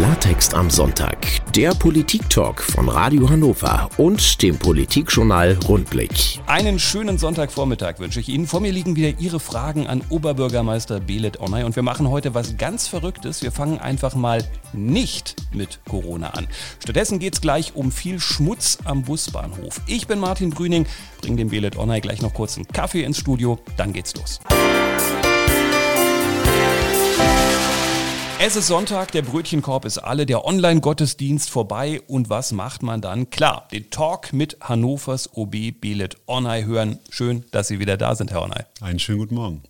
Klartext am Sonntag, der Politik-Talk von Radio Hannover und dem Politikjournal Rundblick. Einen schönen Sonntagvormittag wünsche ich Ihnen. Vor mir liegen wieder Ihre Fragen an Oberbürgermeister Belet Onay und wir machen heute was ganz Verrücktes. Wir fangen einfach mal nicht mit Corona an. Stattdessen geht es gleich um viel Schmutz am Busbahnhof. Ich bin Martin Brüning, bringe dem Belet Onay gleich noch kurz einen Kaffee ins Studio, dann geht's los. Es ist Sonntag, der Brötchenkorb ist alle, der Online-Gottesdienst vorbei und was macht man dann? Klar, den Talk mit Hannovers OB Belet Onay hören. Schön, dass Sie wieder da sind, Herr Onay. Einen schönen guten Morgen.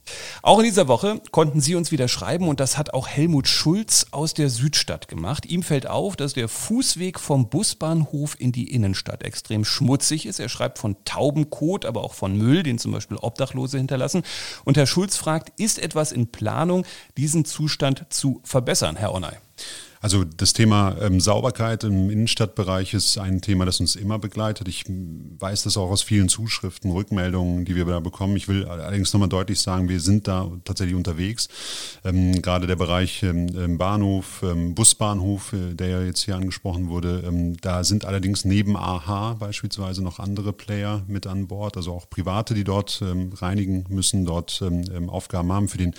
Auch in dieser Woche konnten Sie uns wieder schreiben und das hat auch Helmut Schulz aus der Südstadt gemacht. Ihm fällt auf, dass der Fußweg vom Busbahnhof in die Innenstadt extrem schmutzig ist. Er schreibt von Taubenkot, aber auch von Müll, den zum Beispiel Obdachlose hinterlassen. Und Herr Schulz fragt, ist etwas in Planung, diesen Zustand zu verbessern? Verbessern, Herr Onay? Also das Thema ähm, Sauberkeit im Innenstadtbereich ist ein Thema, das uns immer begleitet. Ich weiß das auch aus vielen Zuschriften, Rückmeldungen, die wir da bekommen. Ich will allerdings nochmal deutlich sagen, wir sind da tatsächlich unterwegs. Ähm, gerade der Bereich ähm, Bahnhof, ähm, Busbahnhof, äh, der ja jetzt hier angesprochen wurde, ähm, da sind allerdings neben AHA beispielsweise noch andere Player mit an Bord, also auch Private, die dort ähm, reinigen müssen, dort Aufgaben haben. Für den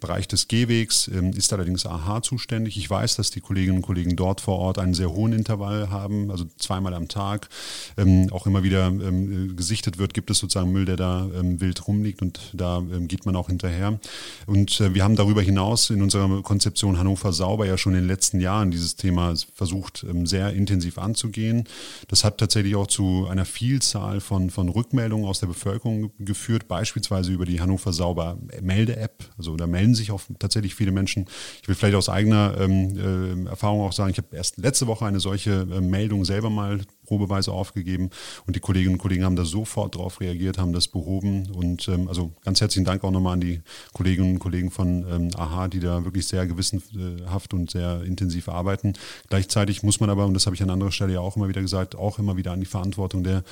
Bereich des Gehwegs ist allerdings AHA zuständig. Ich weiß, dass die Kolleginnen und Kollegen dort vor Ort einen sehr hohen Intervall haben, also zweimal am Tag ähm, auch immer wieder ähm, gesichtet wird, gibt es sozusagen Müll, der da ähm, wild rumliegt und da ähm, geht man auch hinterher. Und äh, wir haben darüber hinaus in unserer Konzeption Hannover sauber ja schon in den letzten Jahren dieses Thema versucht ähm, sehr intensiv anzugehen. Das hat tatsächlich auch zu einer Vielzahl von, von Rückmeldungen aus der Bevölkerung geführt, beispielsweise über die Hannover sauber Melde-App. Also da melden sich auch tatsächlich viele Menschen. Ich will vielleicht aus eigener ähm, äh, Erfahrung auch sagen, ich habe erst letzte Woche eine solche äh, Meldung selber mal probeweise aufgegeben und die Kolleginnen und Kollegen haben da sofort darauf reagiert, haben das behoben und ähm, also ganz herzlichen Dank auch nochmal an die Kolleginnen und Kollegen von ähm, AHA, die da wirklich sehr gewissenhaft und sehr intensiv arbeiten. Gleichzeitig muss man aber, und das habe ich an anderer Stelle ja auch immer wieder gesagt, auch immer wieder an die Verantwortung der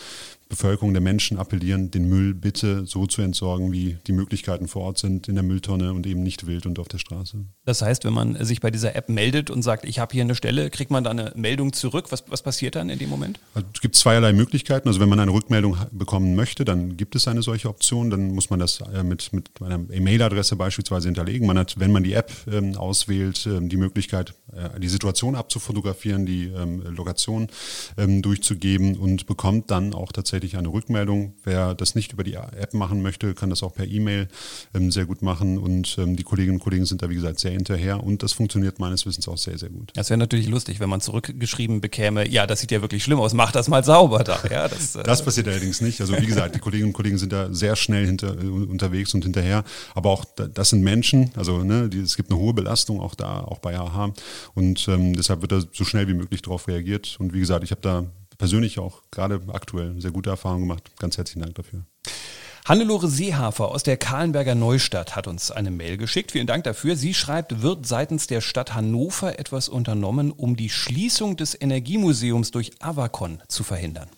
Bevölkerung, der Menschen appellieren, den Müll bitte so zu entsorgen, wie die Möglichkeiten vor Ort sind, in der Mülltonne und eben nicht wild und auf der Straße. Das heißt, wenn man sich bei dieser App meldet und sagt, ich habe hier eine Stelle, kriegt man da eine Meldung zurück. Was, was passiert dann in dem Moment? Also es gibt zweierlei Möglichkeiten. Also wenn man eine Rückmeldung bekommen möchte, dann gibt es eine solche Option. Dann muss man das äh, mit, mit einer E-Mail-Adresse beispielsweise hinterlegen. Man hat, wenn man die App ähm, auswählt, ähm, die Möglichkeit, die Situation abzufotografieren, die ähm, Lokation ähm, durchzugeben und bekommt dann auch tatsächlich eine Rückmeldung. Wer das nicht über die App machen möchte, kann das auch per E-Mail ähm, sehr gut machen. Und ähm, die Kolleginnen und Kollegen sind da, wie gesagt, sehr hinterher. Und das funktioniert meines Wissens auch sehr, sehr gut. Das wäre natürlich lustig, wenn man zurückgeschrieben bekäme, ja, das sieht ja wirklich schlimm aus, mach das mal sauber da. Ja, das, äh das passiert allerdings nicht. Also wie gesagt, die Kolleginnen und Kollegen sind da sehr schnell hinter, äh, unterwegs und hinterher. Aber auch das sind Menschen, also ne, die, es gibt eine hohe Belastung auch da, auch bei AHA. Und ähm, deshalb wird da so schnell wie möglich darauf reagiert. Und wie gesagt, ich habe da persönlich auch gerade aktuell sehr gute Erfahrungen gemacht. Ganz herzlichen Dank dafür. Hannelore Seehafer aus der Kahlenberger Neustadt hat uns eine Mail geschickt. Vielen Dank dafür. Sie schreibt, wird seitens der Stadt Hannover etwas unternommen, um die Schließung des Energiemuseums durch Avacon zu verhindern?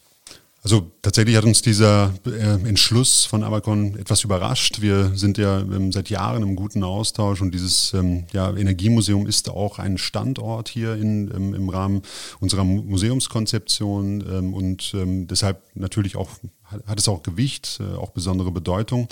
Also tatsächlich hat uns dieser äh, Entschluss von Abacon etwas überrascht. Wir sind ja seit Jahren im guten Austausch und dieses ähm, ja, Energiemuseum ist auch ein Standort hier in, ähm, im Rahmen unserer Museumskonzeption ähm, und deshalb natürlich auch hat es auch Gewicht, äh, auch besondere Bedeutung.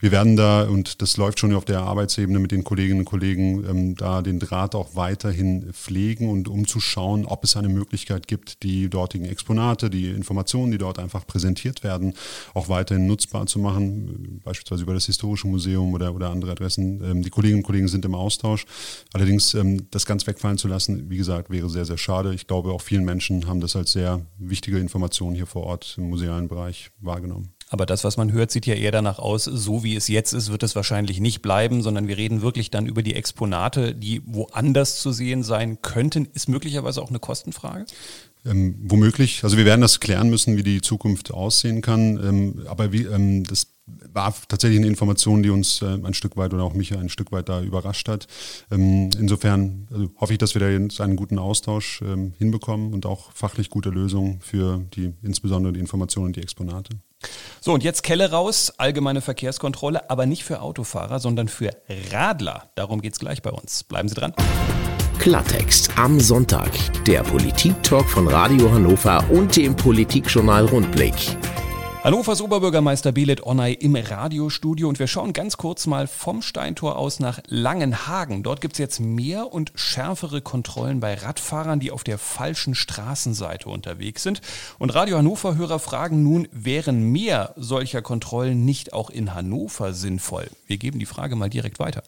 Wir werden da, und das läuft schon auf der Arbeitsebene mit den Kolleginnen und Kollegen, ähm, da den Draht auch weiterhin pflegen und um zu schauen, ob es eine Möglichkeit gibt, die dortigen Exponate, die Informationen, die dort einfach präsentiert werden, auch weiterhin nutzbar zu machen, beispielsweise über das Historische Museum oder, oder andere Adressen. Ähm, die Kolleginnen und Kollegen sind im Austausch. Allerdings ähm, das ganz wegfallen zu lassen, wie gesagt, wäre sehr, sehr schade. Ich glaube, auch vielen Menschen haben das als sehr wichtige Information hier vor Ort im musealen Bereich wahrgenommen. Aber das, was man hört, sieht ja eher danach aus, so wie es jetzt ist, wird es wahrscheinlich nicht bleiben, sondern wir reden wirklich dann über die Exponate, die woanders zu sehen sein könnten. Ist möglicherweise auch eine Kostenfrage? Ähm, womöglich. Also wir werden das klären müssen, wie die Zukunft aussehen kann. Ähm, aber wie, ähm, das war tatsächlich eine Information, die uns äh, ein Stück weit oder auch mich ein Stück weit da überrascht hat. Ähm, insofern also hoffe ich, dass wir da jetzt einen guten Austausch ähm, hinbekommen und auch fachlich gute Lösungen für die, insbesondere die Informationen und die Exponate. So, und jetzt Kelle raus, allgemeine Verkehrskontrolle, aber nicht für Autofahrer, sondern für Radler. Darum geht es gleich bei uns. Bleiben Sie dran. Klartext am Sonntag. Der Politik-Talk von Radio Hannover und dem Politikjournal Rundblick. Hannovers Oberbürgermeister Belet Onay im Radiostudio und wir schauen ganz kurz mal vom Steintor aus nach Langenhagen. Dort gibt es jetzt mehr und schärfere Kontrollen bei Radfahrern, die auf der falschen Straßenseite unterwegs sind. Und Radio Hannover-Hörer fragen nun, wären mehr solcher Kontrollen nicht auch in Hannover sinnvoll? Wir geben die Frage mal direkt weiter.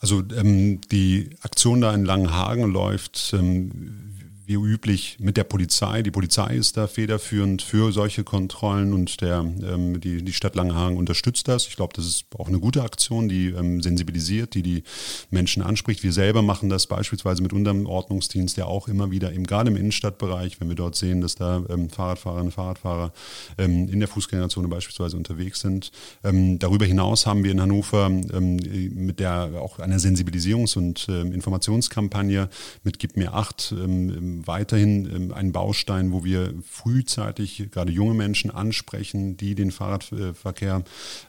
Also ähm, die Aktion da in Langenhagen läuft ähm, wie üblich mit der Polizei. Die Polizei ist da federführend für solche Kontrollen und der, ähm, die, die Stadt Langenhagen unterstützt das. Ich glaube, das ist auch eine gute Aktion, die ähm, sensibilisiert, die die Menschen anspricht. Wir selber machen das beispielsweise mit unserem Ordnungsdienst ja auch immer wieder, eben gerade im Innenstadtbereich, wenn wir dort sehen, dass da ähm, Fahrradfahrerinnen und Fahrradfahrer ähm, in der Fußgängerzone beispielsweise unterwegs sind. Ähm, darüber hinaus haben wir in Hannover ähm, mit der auch einer Sensibilisierungs- und Informationskampagne mit Gib mir acht weiterhin ähm, ein Baustein, wo wir frühzeitig gerade junge Menschen ansprechen, die den Fahrradverkehr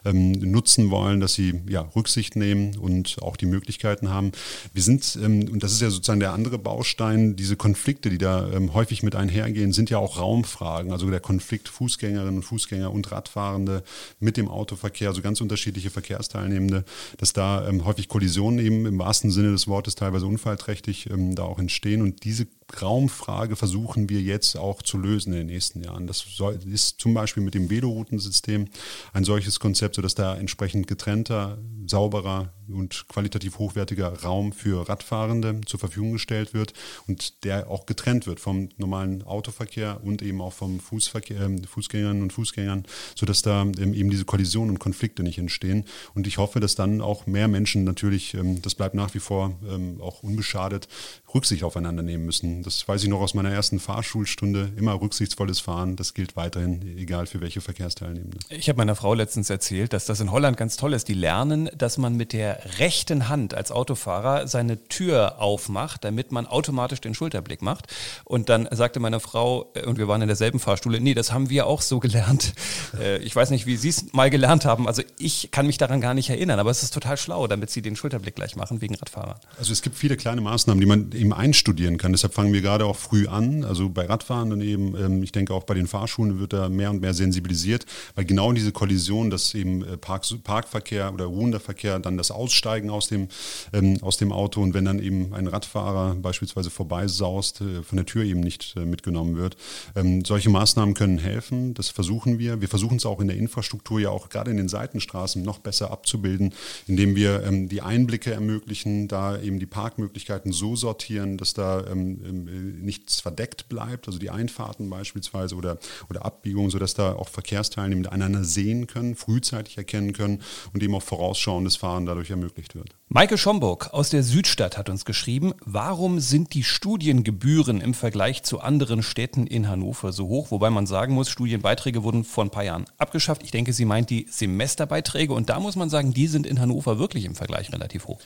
ähm, nutzen wollen, dass sie ja, Rücksicht nehmen und auch die Möglichkeiten haben. Wir sind, ähm, und das ist ja sozusagen der andere Baustein, diese Konflikte, die da häufig mit einhergehen, sind ja auch Raumfragen. Also der Konflikt Fußgängerinnen und Fußgänger und Radfahrende mit dem Autoverkehr, also ganz unterschiedliche Verkehrsteilnehmende, dass da häufig Kollisionen eben im wahrsten Sinne des Wortes teilweise unfallträchtig da auch entstehen. Und diese Raumfrage versuchen wir jetzt auch zu lösen in den nächsten Jahren. Das ist zum Beispiel mit dem Veloroutensystem ein solches Konzept, sodass da entsprechend getrennter, sauberer und qualitativ hochwertiger Raum für Radfahrende zur Verfügung gestellt wird und der auch getrennt wird vom normalen Autoverkehr und eben auch vom Fußverkehr, äh, Fußgängern und Fußgängern, sodass da ähm, eben diese Kollisionen und Konflikte nicht entstehen. Und ich hoffe, dass dann auch mehr Menschen natürlich, ähm, das bleibt nach wie vor ähm, auch unbeschadet, Rücksicht aufeinander nehmen müssen. Das weiß ich noch aus meiner ersten Fahrschulstunde. Immer rücksichtsvolles Fahren, das gilt weiterhin, egal für welche Verkehrsteilnehmende. Ich habe meiner Frau letztens erzählt, dass das in Holland ganz toll ist. Die lernen, dass man mit der rechten Hand als Autofahrer seine Tür aufmacht, damit man automatisch den Schulterblick macht. Und dann sagte meine Frau, äh, und wir waren in derselben Fahrschule, nee, das haben wir auch so gelernt. Äh, ich weiß nicht, wie Sie es mal gelernt haben. Also ich kann mich daran gar nicht erinnern, aber es ist total schlau, damit Sie den Schulterblick gleich machen wegen Radfahrern. Also es gibt viele kleine Maßnahmen, die man eben einstudieren kann. Deshalb fangen wir gerade auch früh an. Also bei Radfahren dann eben, ähm, ich denke auch bei den Fahrschulen wird da mehr und mehr sensibilisiert, weil genau diese Kollision, dass eben äh, Park, Parkverkehr oder ruhender Verkehr dann das Aussteigen aus dem, ähm, aus dem Auto und wenn dann eben ein Radfahrer beispielsweise vorbeisaust, äh, von der Tür eben nicht äh, mitgenommen wird. Ähm, solche Maßnahmen können helfen. Das versuchen wir. Wir versuchen es auch in der Infrastruktur ja auch gerade in den Seitenstraßen noch besser abzubilden, indem wir ähm, die Einblicke ermöglichen, da eben die Parkmöglichkeiten so sortieren, dass da ähm, ähm, nichts verdeckt bleibt, also die Einfahrten beispielsweise oder, oder Abbiegungen, sodass da auch Verkehrsteilnehmer einander sehen können, frühzeitig erkennen können und eben auch vorausschauendes Fahren dadurch ermöglicht wird. Maike Schomburg aus der Südstadt hat uns geschrieben, warum sind die Studiengebühren im Vergleich zu anderen Städten in Hannover so hoch? Wobei man sagen muss, Studienbeiträge wurden vor ein paar Jahren abgeschafft. Ich denke, sie meint die Semesterbeiträge und da muss man sagen, die sind in Hannover wirklich im Vergleich relativ hoch.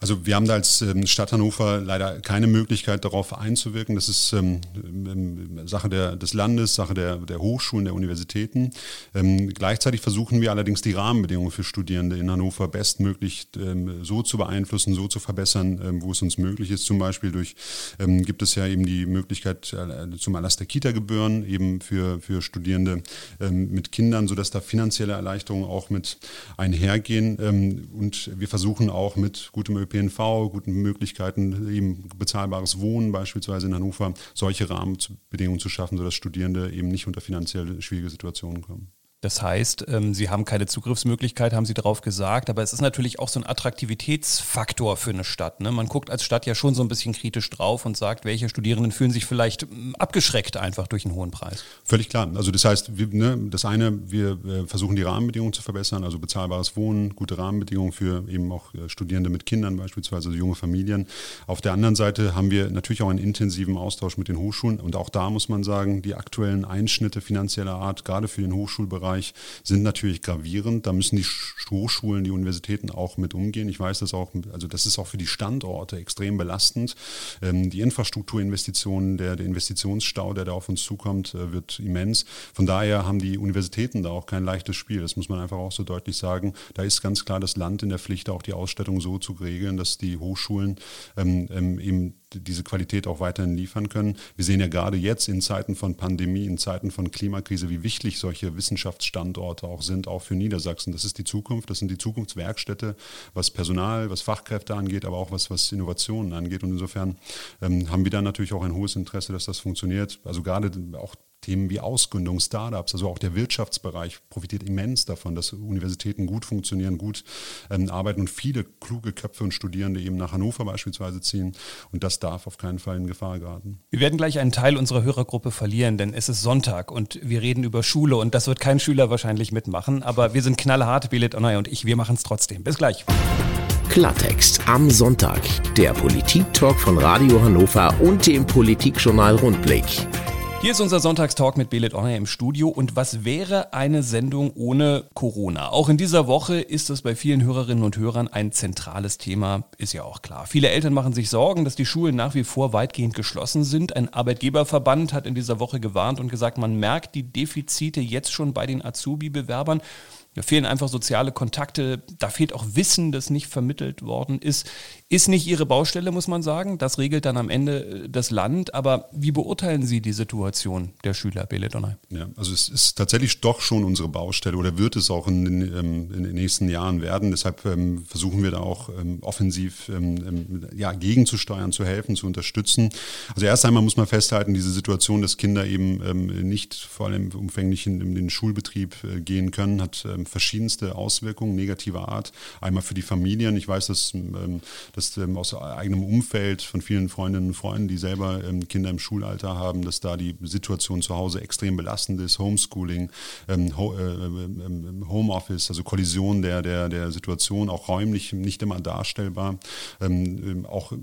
Also wir haben da als ähm, Stadt Hannover leider keine Möglichkeit darauf einzuwirken. Das ist ähm, ähm, Sache der, des Landes, Sache der, der Hochschulen, der Universitäten. Gleichzeitig versuchen wir allerdings die Rahmenbedingungen für Studierende in Hannover bestmöglich so zu beeinflussen, so zu verbessern, wo es uns möglich ist. Zum Beispiel durch gibt es ja eben die Möglichkeit äh, zum Erlass der Kita-Gebühren eben für, für Studierende mit Kindern, sodass da finanzielle Erleichterungen auch mit einhergehen. und wir versuchen auch mit gutem ÖPNV, guten Möglichkeiten, eben bezahlbares Wohnen beispielsweise in Hannover, solche Rahmenbedingungen zu schaffen, sodass Studierende eben nicht unter finanziell schwierige Situationen kommen. Das heißt, ähm, Sie haben keine Zugriffsmöglichkeit, haben Sie darauf gesagt, aber es ist natürlich auch so ein Attraktivitätsfaktor für eine Stadt. Ne? Man guckt als Stadt ja schon so ein bisschen kritisch drauf und sagt, welche Studierenden fühlen sich vielleicht ähm, abgeschreckt einfach durch einen hohen Preis. Völlig klar. Also das heißt, wir, ne, das eine, wir äh, versuchen die Rahmenbedingungen zu verbessern, also bezahlbares Wohnen, gute Rahmenbedingungen für eben auch äh, Studierende mit Kindern beispielsweise, also junge Familien. Auf der anderen Seite haben wir natürlich auch einen intensiven Austausch mit den Hochschulen und auch da muss man sagen, die aktuellen Einschnitte finanzieller Art, gerade für den Hochschulbereich, Bereich sind natürlich gravierend. Da müssen die Hochschulen, die Universitäten auch mit umgehen. Ich weiß das auch, also das ist auch für die Standorte extrem belastend. Ähm, die Infrastrukturinvestitionen, der, der Investitionsstau, der da auf uns zukommt, äh, wird immens. Von daher haben die Universitäten da auch kein leichtes Spiel. Das muss man einfach auch so deutlich sagen. Da ist ganz klar das Land in der Pflicht, auch die Ausstattung so zu regeln, dass die Hochschulen ähm, ähm eben diese Qualität auch weiterhin liefern können. Wir sehen ja gerade jetzt in Zeiten von Pandemie, in Zeiten von Klimakrise, wie wichtig solche Wissenschaftsstandorte auch sind, auch für Niedersachsen. Das ist die Zukunft, das sind die Zukunftswerkstätte, was Personal, was Fachkräfte angeht, aber auch was, was Innovationen angeht. Und insofern ähm, haben wir da natürlich auch ein hohes Interesse, dass das funktioniert. Also gerade auch Themen wie Ausgründung, Startups, also auch der Wirtschaftsbereich profitiert immens davon, dass Universitäten gut funktionieren, gut ähm, arbeiten und viele kluge Köpfe und Studierende eben nach Hannover beispielsweise ziehen. Und das darf auf keinen Fall in Gefahr geraten. Wir werden gleich einen Teil unserer Hörergruppe verlieren, denn es ist Sonntag und wir reden über Schule und das wird kein Schüler wahrscheinlich mitmachen. Aber wir sind knallhart, Billet Onay und ich, wir machen es trotzdem. Bis gleich. Klartext am Sonntag. Der Politik-Talk von Radio Hannover und dem Politikjournal Rundblick. Hier ist unser Sonntagstalk mit Belet Honor im Studio. Und was wäre eine Sendung ohne Corona? Auch in dieser Woche ist es bei vielen Hörerinnen und Hörern ein zentrales Thema, ist ja auch klar. Viele Eltern machen sich Sorgen, dass die Schulen nach wie vor weitgehend geschlossen sind. Ein Arbeitgeberverband hat in dieser Woche gewarnt und gesagt, man merkt die Defizite jetzt schon bei den Azubi-Bewerbern. Da fehlen einfach soziale Kontakte, da fehlt auch Wissen, das nicht vermittelt worden ist. Ist nicht Ihre Baustelle, muss man sagen. Das regelt dann am Ende äh, das Land. Aber wie beurteilen Sie die Situation der Schüler, Bele Donay? Ja, also es ist tatsächlich doch schon unsere Baustelle oder wird es auch in den, ähm, in den nächsten Jahren werden. Deshalb ähm, versuchen wir da auch ähm, offensiv ja, gegenzusteuern, zu helfen, zu unterstützen. Also erst einmal muss man festhalten, diese Situation, dass Kinder eben nicht vor allem umfänglich in, in den Schulbetrieb äh, gehen können, hat verschiedenste Auswirkungen negativer Art. Einmal für die Familien. Ich weiß, dass dass ähm, aus eigenem Umfeld von vielen Freundinnen und Freunden, die selber ähm, Kinder im Schulalter haben, dass da die Situation zu Hause extrem belastend ist, Homeschooling, ähm, Ho äh, ähm, ähm, Homeoffice, also Kollision der, der, der Situation, auch räumlich nicht immer darstellbar, ähm, auch äh,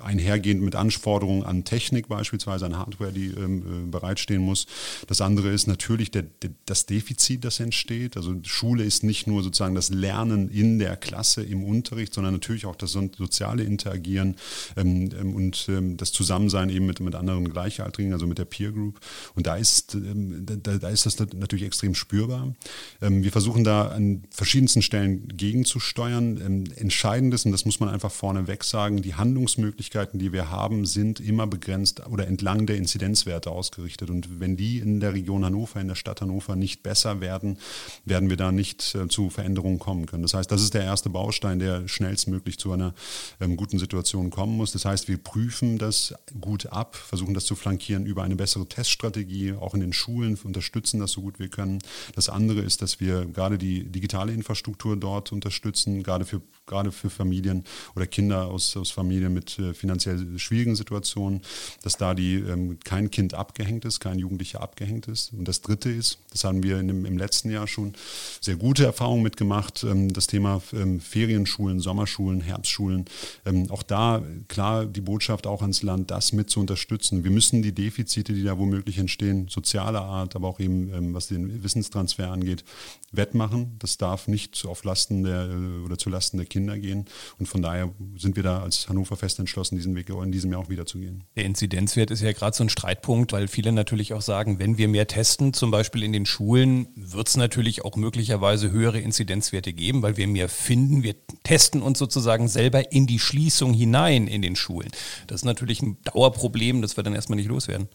einhergehend mit Anforderungen an Technik beispielsweise, an Hardware, die äh, bereitstehen muss. Das andere ist natürlich der, der, das Defizit, das entsteht. Also Schule ist nicht nur sozusagen das Lernen in der Klasse, im Unterricht, sondern natürlich auch das soziale soziale Interagieren ähm, ähm, und ähm, das Zusammensein eben mit, mit anderen Gleichaltrigen, also mit der Peer Group. Und da ist, ähm, da, da, ist das natürlich extrem spürbar. Ähm, wir versuchen da an verschiedensten Stellen gegenzusteuern. Entscheidend ist, und das muss man einfach vorneweg sagen, die Handlungsmöglichkeiten, die wir haben, sind immer begrenzt oder entlang der Inzidenzwerte ausgerichtet. Und wenn die in der Region Hannover, in der Stadt Hannover nicht besser werden, werden wir da nicht äh, zu Veränderungen kommen können. Das heißt, das ist der erste Baustein, der schnellstmöglich zu einer ähm, guten Situationen kommen muss. Das heißt, wir prüfen das gut ab, versuchen das zu flankieren über eine bessere Teststrategie, auch in den Schulen, unterstützen das so gut wir können. Das andere ist, dass wir gerade die digitale Infrastruktur dort unterstützen, gerade für, gerade für Familien oder Kinder aus, aus Familien mit äh, finanziell schwierigen Situationen, dass da die, ähm, kein Kind abgehängt ist, kein Jugendlicher abgehängt ist. Und das Dritte ist, das haben wir dem, im letzten Jahr schon sehr gute Erfahrungen mitgemacht, ähm, das Thema ähm, Ferienschulen, Sommerschulen, Herbstschulen, ähm, auch da klar die Botschaft auch ans Land, das mit zu unterstützen. Wir müssen die Defizite, die da womöglich entstehen, sozialer Art, aber auch eben ähm, was den Wissenstransfer angeht, wettmachen. Das darf nicht auf Lasten der äh, oder zu Lasten der Kinder gehen. Und von daher sind wir da als Hannover fest entschlossen, diesen Weg in diesem Jahr auch wieder zu gehen. Der Inzidenzwert ist ja gerade so ein Streitpunkt, weil viele natürlich auch sagen, wenn wir mehr testen, zum Beispiel in den Schulen, wird es natürlich auch möglicherweise höhere Inzidenzwerte geben, weil wir mehr finden. Wir testen uns sozusagen selber in die Schließung hinein in den Schulen. Das ist natürlich ein Dauerproblem, das wir dann erstmal nicht loswerden.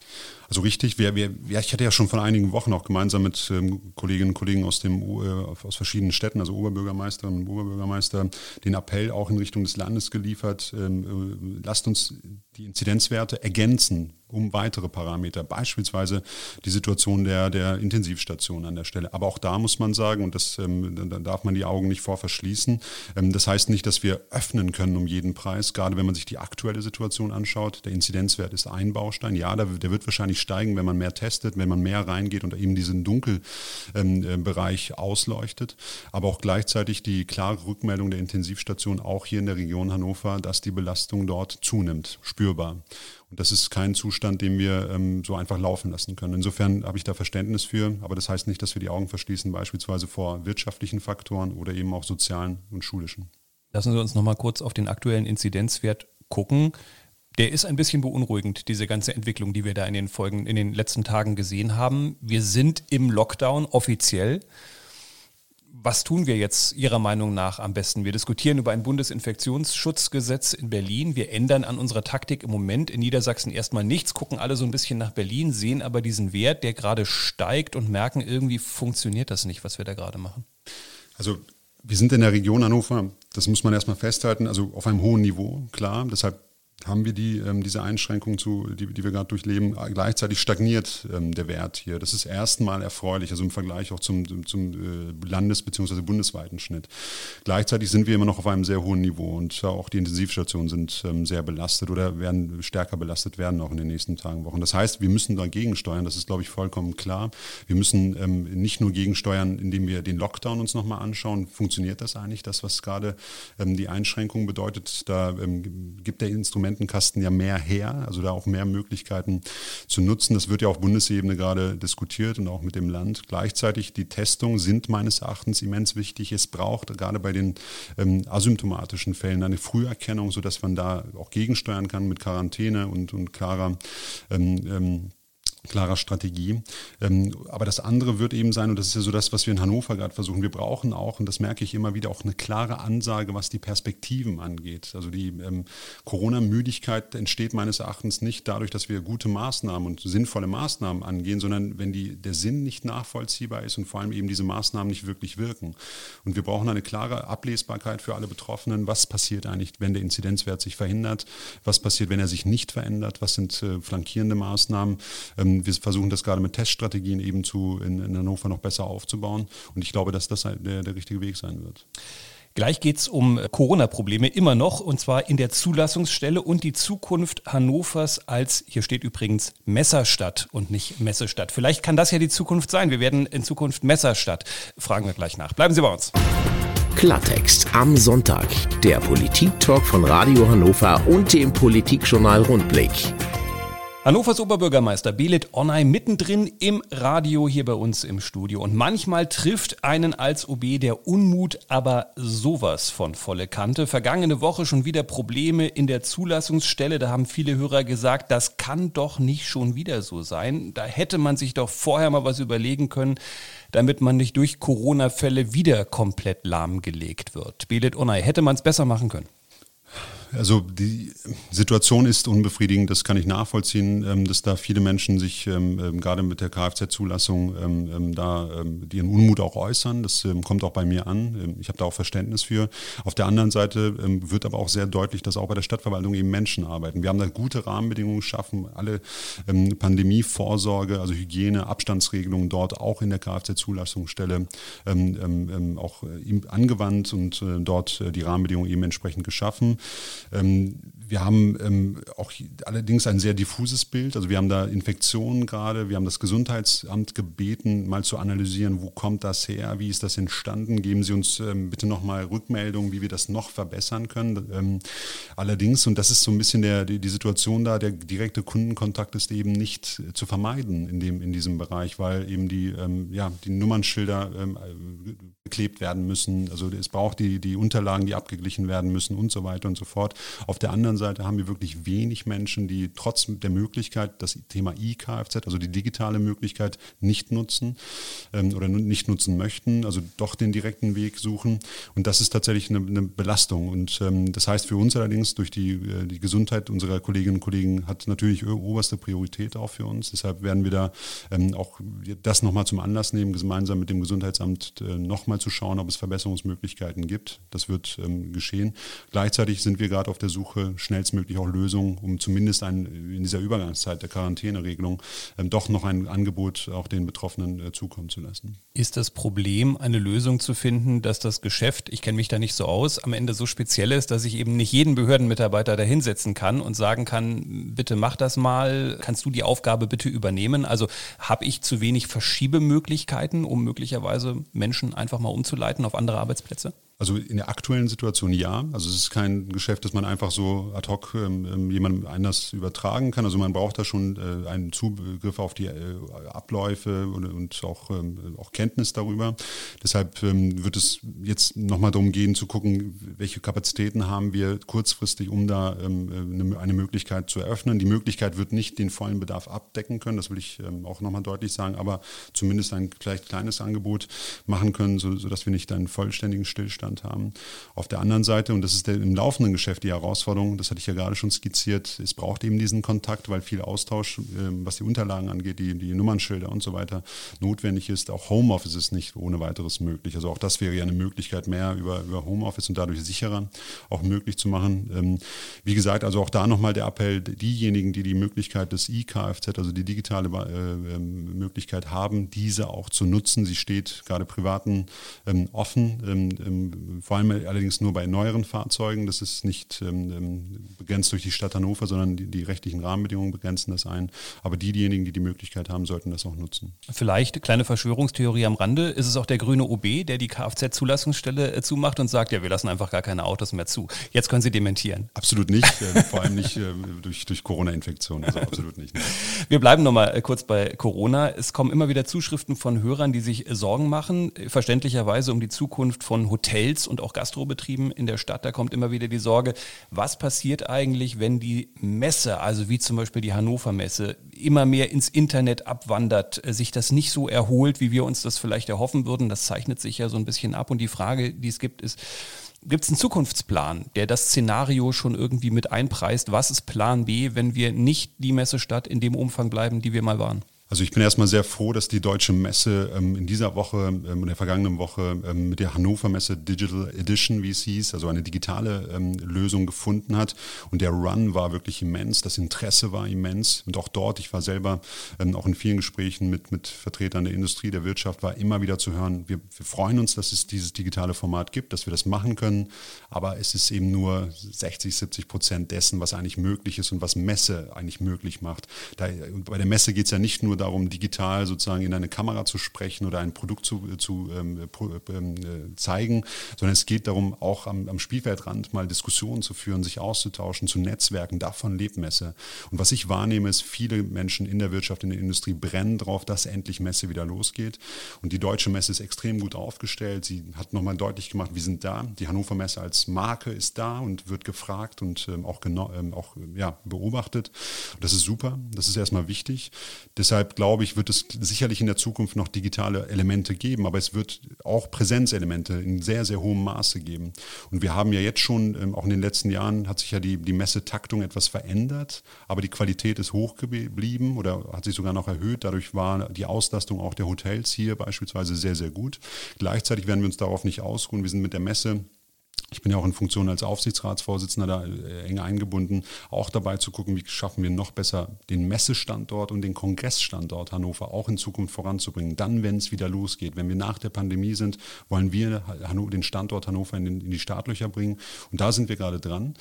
Also richtig, wir, wir, ja, ich hatte ja schon vor einigen Wochen auch gemeinsam mit ähm, Kolleginnen und Kollegen aus, dem, äh, aus verschiedenen Städten, also Oberbürgermeisterinnen und Oberbürgermeister, den Appell auch in Richtung des Landes geliefert, ähm, äh, lasst uns die Inzidenzwerte ergänzen um weitere Parameter, beispielsweise die Situation der, der Intensivstation an der Stelle. Aber auch da muss man sagen, und das, ähm, da darf man die Augen nicht vor verschließen, ähm, das heißt nicht, dass wir öffnen können um jeden Preis, gerade wenn man sich die aktuelle Situation anschaut. Der Inzidenzwert ist ein Baustein. Ja, der, der wird wahrscheinlich steigen, wenn man mehr testet, wenn man mehr reingeht und eben diesen Dunkelbereich ähm, äh, ausleuchtet. Aber auch gleichzeitig die klare Rückmeldung der Intensivstation auch hier in der Region Hannover, dass die Belastung dort zunimmt, spürbar. Und das ist kein Zustand, den wir ähm, so einfach laufen lassen können. Insofern habe ich da Verständnis für, aber das heißt nicht, dass wir die Augen verschließen, beispielsweise vor wirtschaftlichen Faktoren oder eben auch sozialen und schulischen. Lassen Sie uns noch mal kurz auf den aktuellen Inzidenzwert gucken. Der ist ein bisschen beunruhigend, diese ganze Entwicklung, die wir da in den Folgen, in den letzten Tagen gesehen haben. Wir sind im Lockdown offiziell. was tun wir jetzt Ihrer Meinung nach am besten? Wir diskutieren über ein Bundesinfektionsschutzgesetz in Berlin. Wir ändern an unserer Taktik im Moment in Niedersachsen erstmal nichts, gucken alle so ein bisschen nach Berlin, sehen aber diesen Wert, der gerade steigt und merken, irgendwie funktioniert das nicht, was wir da gerade machen. Also wir sind in der Region Hannover, das muss man erstmal festhalten, also auf einem hohen Niveau, klar. Deshalb haben wir die, ähm, diese Einschränkungen, zu, die, die wir gerade durchleben. Gleichzeitig stagniert ähm, der Wert hier. Das ist erstmal erfreulich, also im Vergleich auch zum, zum äh, Landes- bzw. bundesweiten Schnitt. Gleichzeitig sind wir immer noch auf einem sehr hohen Niveau und auch die Intensivstationen sind ähm, sehr belastet oder werden stärker belastet werden auch in den nächsten Tagen, Wochen. Das heißt, wir müssen dagegen steuern, das ist, glaube ich, vollkommen klar. Wir müssen ähm, nicht nur gegensteuern, indem wir den Lockdown uns nochmal anschauen. Funktioniert das eigentlich, das, was gerade ähm, die Einschränkung bedeutet? Da ähm, gibt der Instrument Instrumentenkasten ja mehr her, also da auch mehr Möglichkeiten zu nutzen. Das wird ja auf Bundesebene gerade diskutiert und auch mit dem Land. Gleichzeitig die Testungen sind meines Erachtens immens wichtig. Es braucht gerade bei den ähm, asymptomatischen Fällen eine Früherkennung, sodass man da auch gegensteuern kann mit Quarantäne und, und klarer ähm, ähm, klarer Strategie. Ähm, aber das andere wird eben sein, und das ist ja so das, was wir in Hannover gerade versuchen, wir brauchen auch, und das merke ich immer wieder, auch eine klare Ansage, was die Perspektiven angeht. Also die ähm, Corona-Müdigkeit entsteht meines Erachtens nicht dadurch, dass wir gute Maßnahmen und sinnvolle Maßnahmen angehen, sondern wenn die, der Sinn nicht nachvollziehbar ist und vor allem eben diese Maßnahmen nicht wirklich wirken. Und wir brauchen eine klare Ablesbarkeit für alle Betroffenen. Was passiert eigentlich, wenn der Inzidenzwert sich verhindert? Was passiert, wenn er sich nicht verändert? Was sind äh, flankierende Maßnahmen? Wir versuchen das gerade mit Teststrategien eben zu, in, in Hannover noch besser aufzubauen. Und ich glaube, dass das halt der, der richtige Weg sein wird. Gleich geht es um Corona-Probleme immer noch und zwar in der Zulassungsstelle und die Zukunft Hannovers als, hier steht übrigens Messerstadt und nicht Messestadt. Vielleicht kann das ja die Zukunft sein. Wir werden in Zukunft Messerstadt. Fragen wir gleich nach. Bleiben Sie bei uns. Klartext am Sonntag. Der Politik-Talk von Radio Hannover und dem Politikjournal Rundblick. Hannovers Oberbürgermeister Belit Onay mittendrin im Radio hier bei uns im Studio. Und manchmal trifft einen als OB der Unmut aber sowas von volle Kante. Vergangene Woche schon wieder Probleme in der Zulassungsstelle. Da haben viele Hörer gesagt, das kann doch nicht schon wieder so sein. Da hätte man sich doch vorher mal was überlegen können, damit man nicht durch Corona-Fälle wieder komplett lahmgelegt wird. Belit Onay, hätte man es besser machen können? Also die Situation ist unbefriedigend, das kann ich nachvollziehen, ähm, dass da viele Menschen sich ähm, ähm, gerade mit der Kfz-Zulassung da ihren Unmut auch äußern. Das kommt auch bei mir an. Ich habe da auch Verständnis für. Auf der anderen Seite wird aber auch sehr deutlich, dass auch bei der Stadtverwaltung eben Menschen arbeiten. Wir haben da gute Rahmenbedingungen geschaffen, alle Pandemievorsorge, also Hygiene, Abstandsregelungen dort auch in der Kfz-Zulassungsstelle auch angewandt und äh, dort äh, die Rahmenbedingungen eben entsprechend geschaffen. Ähm, wir haben ähm, auch allerdings ein sehr diffuses Bild. Also wir haben da Infektionen gerade. Wir haben das Gesundheitsamt gebeten, mal zu analysieren, wo kommt das her, wie ist das entstanden. Geben Sie uns ähm, bitte nochmal Rückmeldungen, wie wir das noch verbessern können. Allerdings, und das ist so ein bisschen der, die, die, Situation da, der direkte Kundenkontakt ist eben nicht zu vermeiden in, dem, in diesem Bereich, weil eben die, ja, die Nummernschilder geklebt werden müssen. Also es braucht die, die Unterlagen, die abgeglichen werden müssen und so weiter und so fort. Auf der anderen Seite haben wir wirklich wenig Menschen, die trotz der Möglichkeit, das Thema E-Kfz, also die digitale Möglichkeit, nicht nutzen ähm, oder nicht nutzen möchten, also doch den direkten Weg suchen. Und das ist tatsächlich eine, eine Belastung. Und ähm, das heißt für uns allerdings, durch die, äh, die Gesundheit unserer Kolleginnen und Kollegen hat natürlich oberste Priorität auch für uns. Deshalb werden wir da ähm, auch das nochmal zum Anlass nehmen, gemeinsam mit dem Gesundheitsamt äh, nochmal nochmal zu schauen, ob es Verbesserungsmöglichkeiten gibt. Das wird ähm, geschehen. Gleichzeitig sind wir gerade auf der Suche, schnellstmöglich auch Lösungen, um zumindest ein, in dieser Übergangszeit der Quarantäneregelung ähm, doch noch ein Angebot auch den Betroffenen äh, zukommen zu lassen. Ist das Problem, eine Lösung zu finden, dass das Geschäft, ich kenne mich da nicht so aus, am Ende so speziell ist, dass ich eben nicht jeden Behördenmitarbeiter da hinsetzen kann und sagen kann, bitte mach das mal, kannst du die Aufgabe bitte übernehmen? Also habe ich zu wenig Verschiebemöglichkeiten, um möglicherweise Menschen einfach mal mal umzuleiten auf andere Arbeitsplätze? Also in der aktuellen Situation ja. Also es ist kein Geschäft, das man einfach so ad hoc ähm, ähm, jemandem anders übertragen kann. Also man braucht da schon äh, einen Zugriff auf die äh, Abläufe und, und auch, ähm, auch Kenntnis darüber. Deshalb ähm, wird es jetzt nochmal darum gehen zu gucken, welche Kapazitäten haben wir kurzfristig, um da ähm, eine, eine, Möglichkeit zu eröffnen. Die Möglichkeit wird nicht den vollen Bedarf abdecken können, das will ich ähm, auch nochmal deutlich sagen, aber zumindest ein vielleicht kleines Angebot machen können, so, sodass wir nicht einen vollständigen Stillstand Stillstand haben. Auf der anderen Seite, und das ist der, im laufenden Geschäft die Herausforderung, das hatte ich ja gerade schon skizziert, es braucht eben diesen Kontakt, weil viel Austausch, ähm, was die Unterlagen angeht, die, die Nummernschilder und so weiter, notwendig ist. Auch Homeoffice ist nicht ohne weiteres möglich. Also auch das wäre ja eine Möglichkeit, mehr über, über Homeoffice und dadurch sicherer auch möglich zu machen. Ähm, wie gesagt, also auch da nochmal der Appell, diejenigen, die die Möglichkeit des E-Kfz, also die digitale äh, ähm, Möglichkeit haben, diese auch zu nutzen. Sie steht gerade privaten offen vor allem allerdings nur bei neueren Fahrzeugen. Das ist nicht ähm, ähm, begrenzt durch die Stadt Hannover, sondern die, die, rechtlichen Rahmenbedingungen begrenzen das ein. Aber die, diejenigen, die die Möglichkeit haben, sollten das auch nutzen. Vielleicht kleine Verschwörungstheorie am Rande. Ist es auch der grüne OB, der die Kfz-Zulassungsstelle äh, zumacht und sagt, ja, wir lassen einfach gar keine Autos mehr zu. Jetzt können Sie dementieren. Absolut nicht. äh, vor allem nicht äh, durch, durch Corona-Infektion. Also absolut nicht. Wir bleiben nochmal äh, kurz bei Corona. Es kommen immer wieder Zuschriften von Hörern, die sich Sorgen machen, verständlicherweise um die Zukunft von Hotels Hotels und auch Gastrobetrieben in der Stadt. Da kommt immer wieder die Sorge, was passiert eigentlich, wenn die Messe, also wie zum Beispiel die Hannover Messe, immer mehr ins Internet abwandert, äh, sich das nicht so erholt, wie wir uns das vielleicht erhoffen würden. Das zeichnet sich ja so ein bisschen ab. Und die Frage, die es gibt, ist, Gibt es einen Zukunftsplan, der das Szenario schon irgendwie mit einpreist? Was ist Plan B, wenn wir nicht die Messestadt in dem Umfang bleiben, die wir mal waren? Also ich bin erstmal sehr froh, dass die Deutsche Messe ähm, in dieser Woche, ähm, in der vergangenen Woche ähm, mit der Hannover Messe Digital Edition, wie es hieß, also eine digitale ähm, Lösung gefunden hat. Und der Run war wirklich immens, das Interesse war immens. Und auch dort, ich war selber ähm, auch in vielen Gesprächen mit, mit Vertretern der Industrie, der Wirtschaft, war immer wieder zu hören, wir, wir freuen uns, dass es dieses digitale Format gibt, dass wir das machen können. Aber es ist eben nur 60, 70 Prozent dessen, was eigentlich möglich ist und was Messe eigentlich möglich macht. Da, bei der Messe geht es ja nicht nur darum, digital sozusagen in eine Kamera zu sprechen oder ein Produkt zu, zu ähm, ähm, äh, zeigen, sondern es geht darum, auch am, am, Spielfeldrand mal Diskussionen zu führen, sich auszutauschen, zu Netzwerken. Davon lebt Messe. Und was ich wahrnehme, ist, viele Menschen in der Wirtschaft, in der Industrie brennen darauf, dass endlich Messe wieder losgeht. Und die deutsche Messe ist extrem gut aufgestellt. Sie hat nochmal deutlich gemacht, wir sind da. Die Hannover Messe als Marke ist da und wird gefragt und ähm, auch, ähm, auch ja, beobachtet. Das ist super. Das ist erstmal wichtig. Deshalb Deshalb glaube ich, wird es sicherlich in der Zukunft noch digitale Elemente geben, aber es wird auch Präsenzelemente in sehr, sehr hohem Maße geben. Und wir haben ja jetzt schon, ähm, auch in den letzten Jahren, hat sich ja die, die Messetaktung etwas verändert, aber die Qualität ist hoch geblieben oder hat sich sogar noch erhöht. Dadurch war die Auslastung auch der Hotels hier beispielsweise sehr, sehr gut. Gleichzeitig werden wir uns darauf nicht ausruhen. Wir sind mit der Messe ich bin ja auch in Funktion als Aufsichtsratsvorsitzender da äh, eng eingebunden, auch dabei zu gucken, wie schaffen wir noch besser den Messestandort und den Kongressstandort Hannover auch in Zukunft voranzubringen. Dann, wenn es wieder losgeht, wenn wir nach der Pandemie sind, wollen wir den Standort Hannover in, die Startlöcher bringen. Und da sind wir gerade dran.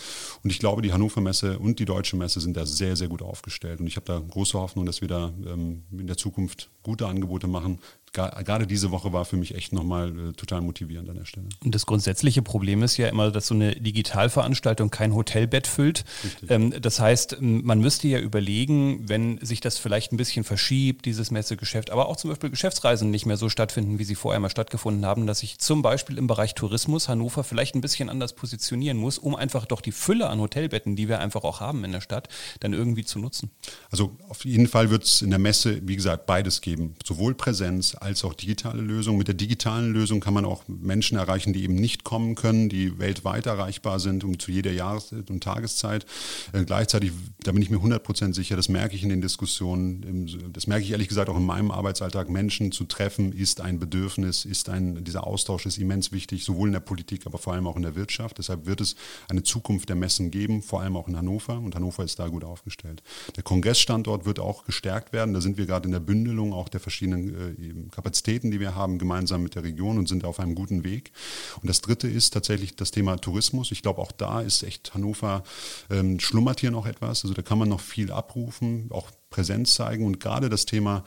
Und ich glaube, die Hannover Messe und die Deutsche Messe sind da sehr, sehr gut aufgestellt. Und ich habe da große Hoffnung, dass wir da ähm, in der Zukunft gute Angebote machen, gerade diese Woche war für mich echt nochmal äh, total motivierend an der Stelle. Und das grundsätzliche Problem ist ja immer, dass so eine Digitalveranstaltung kein Hotelbett füllt. Ähm, das heißt, man müsste ja überlegen, wenn sich das vielleicht ein bisschen verschiebt, dieses Messegeschäft, aber auch zum Beispiel Geschäftsreisen nicht mehr so stattfinden, wie sie vorher mal stattgefunden haben, dass ich zum Beispiel im Bereich Tourismus Hannover vielleicht ein bisschen anders positionieren muss, um einfach doch die Fülle an Hotelbetten, die wir einfach auch haben in der Stadt, dann irgendwie zu nutzen. Also auf jeden Fall wird es in der Messe, wie gesagt, beides geben. Sowohl Präsenz als auch digitale Lösungen. Mit der digitalen Lösung kann man auch Menschen erreichen, die eben nicht kommen können, die weltweit erreichbar sind und zu jeder Jahres- und Tageszeit. Äh, gleichzeitig, da bin ich mir 100% sicher, das merke ich in den Diskussionen, das merke ich ehrlich gesagt auch in meinem Arbeitsalltag, Menschen zu treffen ist ein Bedürfnis, ist ein, dieser Austausch ist immens wichtig, sowohl in der Politik, aber vor allem auch in der Wirtschaft. Deshalb wird es eine Zukunft der Messen geben, vor allem auch in Hannover und Hannover ist da gut aufgestellt. Der Kongressstandort wird auch gestärkt werden, da sind wir gerade in der Bündelung auch der verschiedenen äh, Kapazitäten, die wir haben, gemeinsam mit der Region und sind auf einem guten Weg. Und das Dritte ist tatsächlich das Thema Tourismus. Ich glaube, auch da ist echt Hannover, ähm, schlummert hier noch etwas. Also da kann man noch viel abrufen, auch Präsenz zeigen. Und gerade das Thema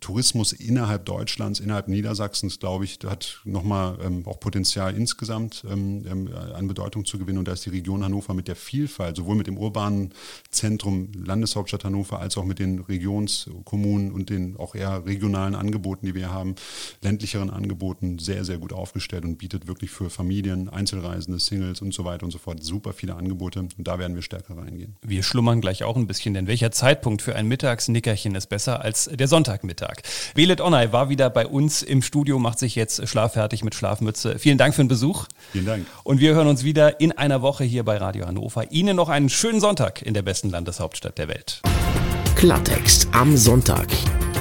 Tourismus innerhalb Deutschlands, innerhalb Niedersachsens, glaube ich, hat nochmal ähm, auch Potenzial insgesamt ähm, ähm, an Bedeutung zu gewinnen. Und da ist die Region Hannover mit der Vielfalt, sowohl mit dem urbanen Zentrum Landeshauptstadt Hannover als auch mit den Regionskommunen und den auch eher regionalen Angeboten, die wir haben, ländlicheren Angeboten, sehr, sehr gut aufgestellt und bietet wirklich für Familien, Einzelreisende, Singles und so weiter und so fort super viele Angebote. Und da werden wir stärker reingehen. Wir schlummern gleich auch ein bisschen, denn welcher Zeitpunkt für ein Mittagsnickerchen ist besser als der Sonntagmittag? Velet Onay war wieder bei uns im Studio, macht sich jetzt schlaffertig mit Schlafmütze. Vielen Dank für den Besuch. Vielen Dank. Und wir hören uns wieder in einer Woche hier bei Radio Hannover. Ihnen noch einen schönen Sonntag in der besten Landeshauptstadt der Welt. Klartext am Sonntag.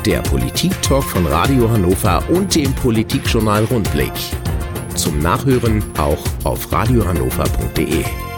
Der Politik-Talk von Radio Hannover und dem Politikjournal Rundblick. Zum Nachhören auch auf radiohannover.de.